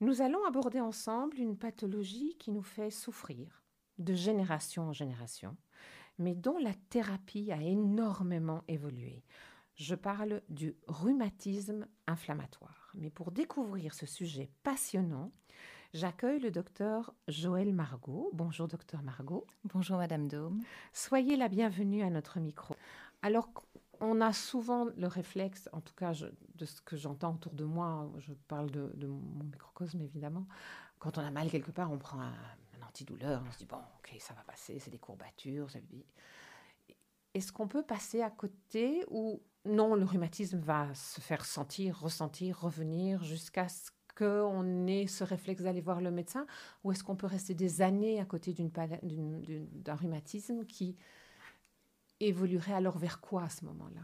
Nous allons aborder ensemble une pathologie qui nous fait souffrir de génération en génération, mais dont la thérapie a énormément évolué. Je parle du rhumatisme inflammatoire. Mais pour découvrir ce sujet passionnant, j'accueille le docteur Joël Margot. Bonjour docteur Margot. Bonjour Madame Dôme. Soyez la bienvenue à notre micro. Alors, on a souvent le réflexe, en tout cas de ce que j'entends autour de moi, je parle de, mon microcosme évidemment, quand on a mal quelque part, on prend un, antidouleur, on se dit bon, ok, ça va passer, c'est des courbatures. Est-ce qu'on peut passer à côté ou non, le rhumatisme va se faire sentir, ressentir, revenir jusqu'à ce qu'on ait ce réflexe d'aller voir le médecin Ou est-ce qu'on peut rester des années à côté d'un rhumatisme qui évoluerait alors vers quoi à ce moment-là?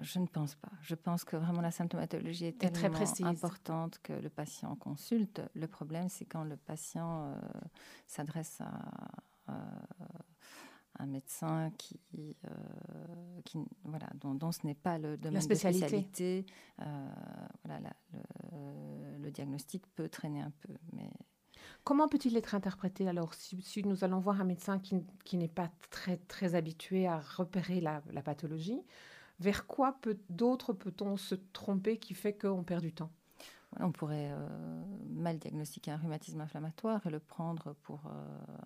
Je ne pense pas. Je pense que vraiment la symptomatologie est tellement très importante que le patient consulte. Le problème, c'est quand le patient euh, s'adresse à, un médecin qui, euh, qui voilà, dont, ce n'est pas le domaine la spécialité. Euh, voilà, le, diagnostic peut traîner un peu, mais Comment peut-il être interprété alors si, nous allons voir un médecin qui, n'est pas très, très habitué à repérer la, pathologie, vers quoi peut, d'autres peut-on se tromper qui fait qu'on perd du temps? On pourrait euh, mal diagnostiquer un rhumatisme inflammatoire et le prendre pour euh,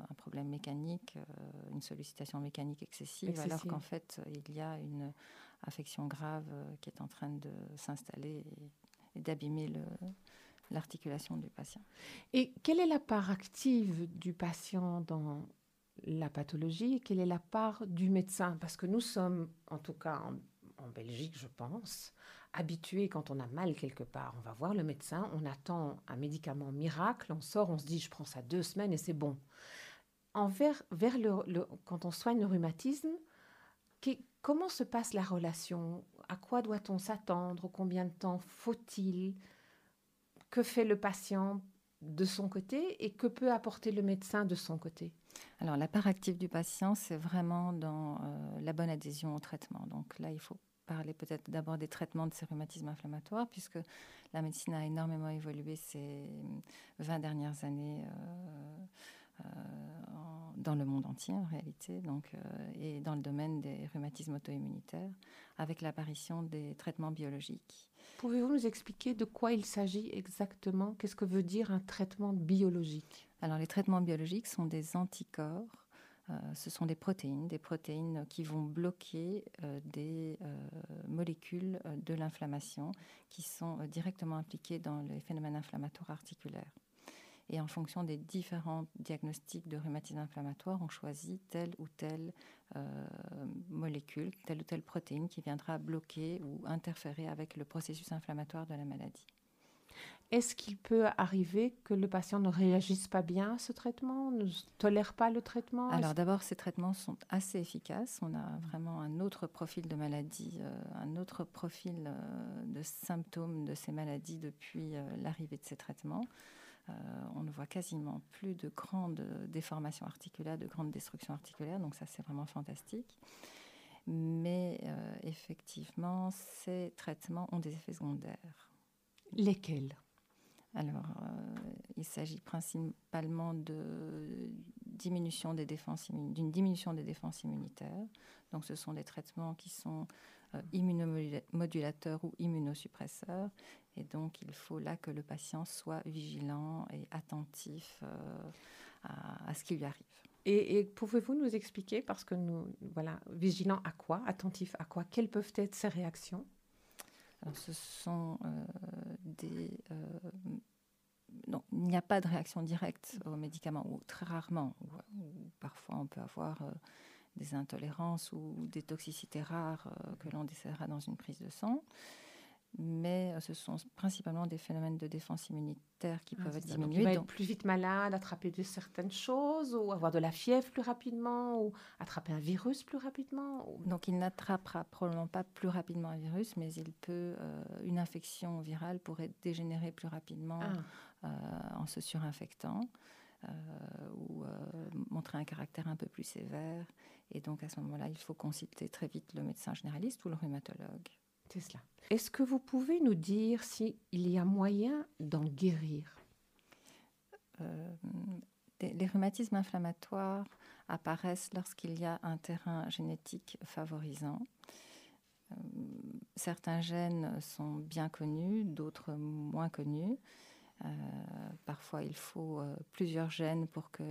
un problème mécanique, euh, une sollicitation mécanique excessive, alors qu'en fait, il y a une affection grave qui est en train de s'installer et, d'abîmer l'articulation du patient. Et quelle est la part active du patient dans la pathologie et quelle est la part du médecin? Parce que nous sommes, en tout cas en Belgique, je pense, habitué quand on a mal quelque part. On va voir le médecin, on attend un médicament miracle, on sort, on se dit je prends ça deux semaines et c'est bon. Envers, vers le, quand on soigne le rhumatisme, comment se passe la relation? À quoi doit-on s'attendre? Combien de temps faut-il? Que fait le patient de son côté et que peut apporter le médecin de son côté? Alors la part active du patient, c'est vraiment dans euh, la bonne adhésion au traitement. Donc là, il faut parler peut-être d'abord des traitements de ces rhumatismes inflammatoires, puisque la médecine a énormément évolué ces 20 dernières années euh, euh, dans le monde entier en réalité, donc, euh, et dans le domaine des rhumatismes auto-immunitaires, avec l'apparition des traitements biologiques. Pouvez-vous nous expliquer de quoi il s'agit exactement? Qu'est-ce que veut dire un traitement biologique? Alors les traitements biologiques sont des anticorps ce sont des protéines, des protéines qui vont bloquer euh, des euh, molécules de l'inflammation qui sont directement impliquées dans les phénomènes inflammatoires articulaires. Et en fonction des différents diagnostics de rhumatisme inflammatoire, on choisit telle ou telle molécule, telle ou telle protéine qui viendra bloquer ou interférer avec le processus inflammatoire de la maladie. Est-ce qu'il peut arriver que le patient ne réagisse pas bien à ce traitement, ne tolère pas le traitement? Alors d'abord, ces traitements sont assez efficaces. On a vraiment un autre profil de maladie, euh, un autre profil euh, de symptômes de ces maladies depuis euh, l'arrivée de ces traitements. on ne voit quasiment plus de grandes déformations articulaires, de grandes destructions articulaires, donc ça c'est vraiment fantastique. Mais effectivement, ces traitements ont des effets secondaires. Lesquels? Alors, euh, il s'agit principalement de diminution des défenses d'une diminution des défenses immunitaires. Donc, ce sont des traitements qui sont euh, immunomodulateurs ou immunosuppresseurs. Et donc, il faut là que le patient soit vigilant et attentif euh, à, ce qui lui arrive. Et, et pouvez-vous nous expliquer, parce que nous, voilà, vigilant à quoi, attentif à quoi, quelles peuvent être ces réactions? Ce sont euh, Euh, il n'y a pas de réaction directe aux médicaments, ou très rarement. parfois, on peut avoir euh, des intolérances ou des toxicités rares que l'on décèdera dans une prise de sang mais euh, ce sont principalement des phénomènes de défense immunitaire qui ah, peuvent être diminués. Il va être plus vite malade, attraper de certaines choses, ou avoir de la fièvre plus rapidement, ou attraper un virus plus rapidement. Donc il n'attrapera probablement pas plus rapidement un virus, mais il peut, euh, une infection virale pourrait dégénérer plus rapidement ah. euh, en se surinfectant. ou montrer un caractère un peu plus sévère. Et donc à ce moment-là, il faut consulter très vite le médecin généraliste ou le rhumatologue. Est-ce que vous pouvez nous dire s'il y a moyen d'en guérir? Euh, Les rhumatismes inflammatoires apparaissent lorsqu'il y a un terrain génétique favorisant. Euh, certains gènes sont bien connus, d'autres moins connus. Euh, parfois, il faut plusieurs gènes pour que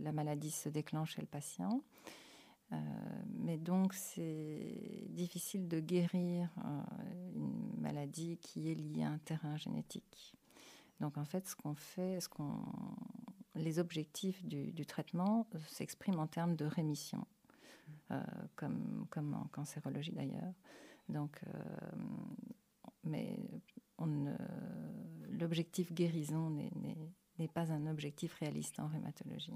la, maladie se déclenche chez le patient. Mais donc, c'est difficile de guérir une maladie qui est liée à un terrain génétique. Donc, en fait, ce qu'on fait, les objectifs du, traitement s'expriment en termes de rémission. Euh, comme, en cancérologie d'ailleurs. Donc, euh, mais l'objectif guérison n'est pas un objectif réaliste en rhumatologie.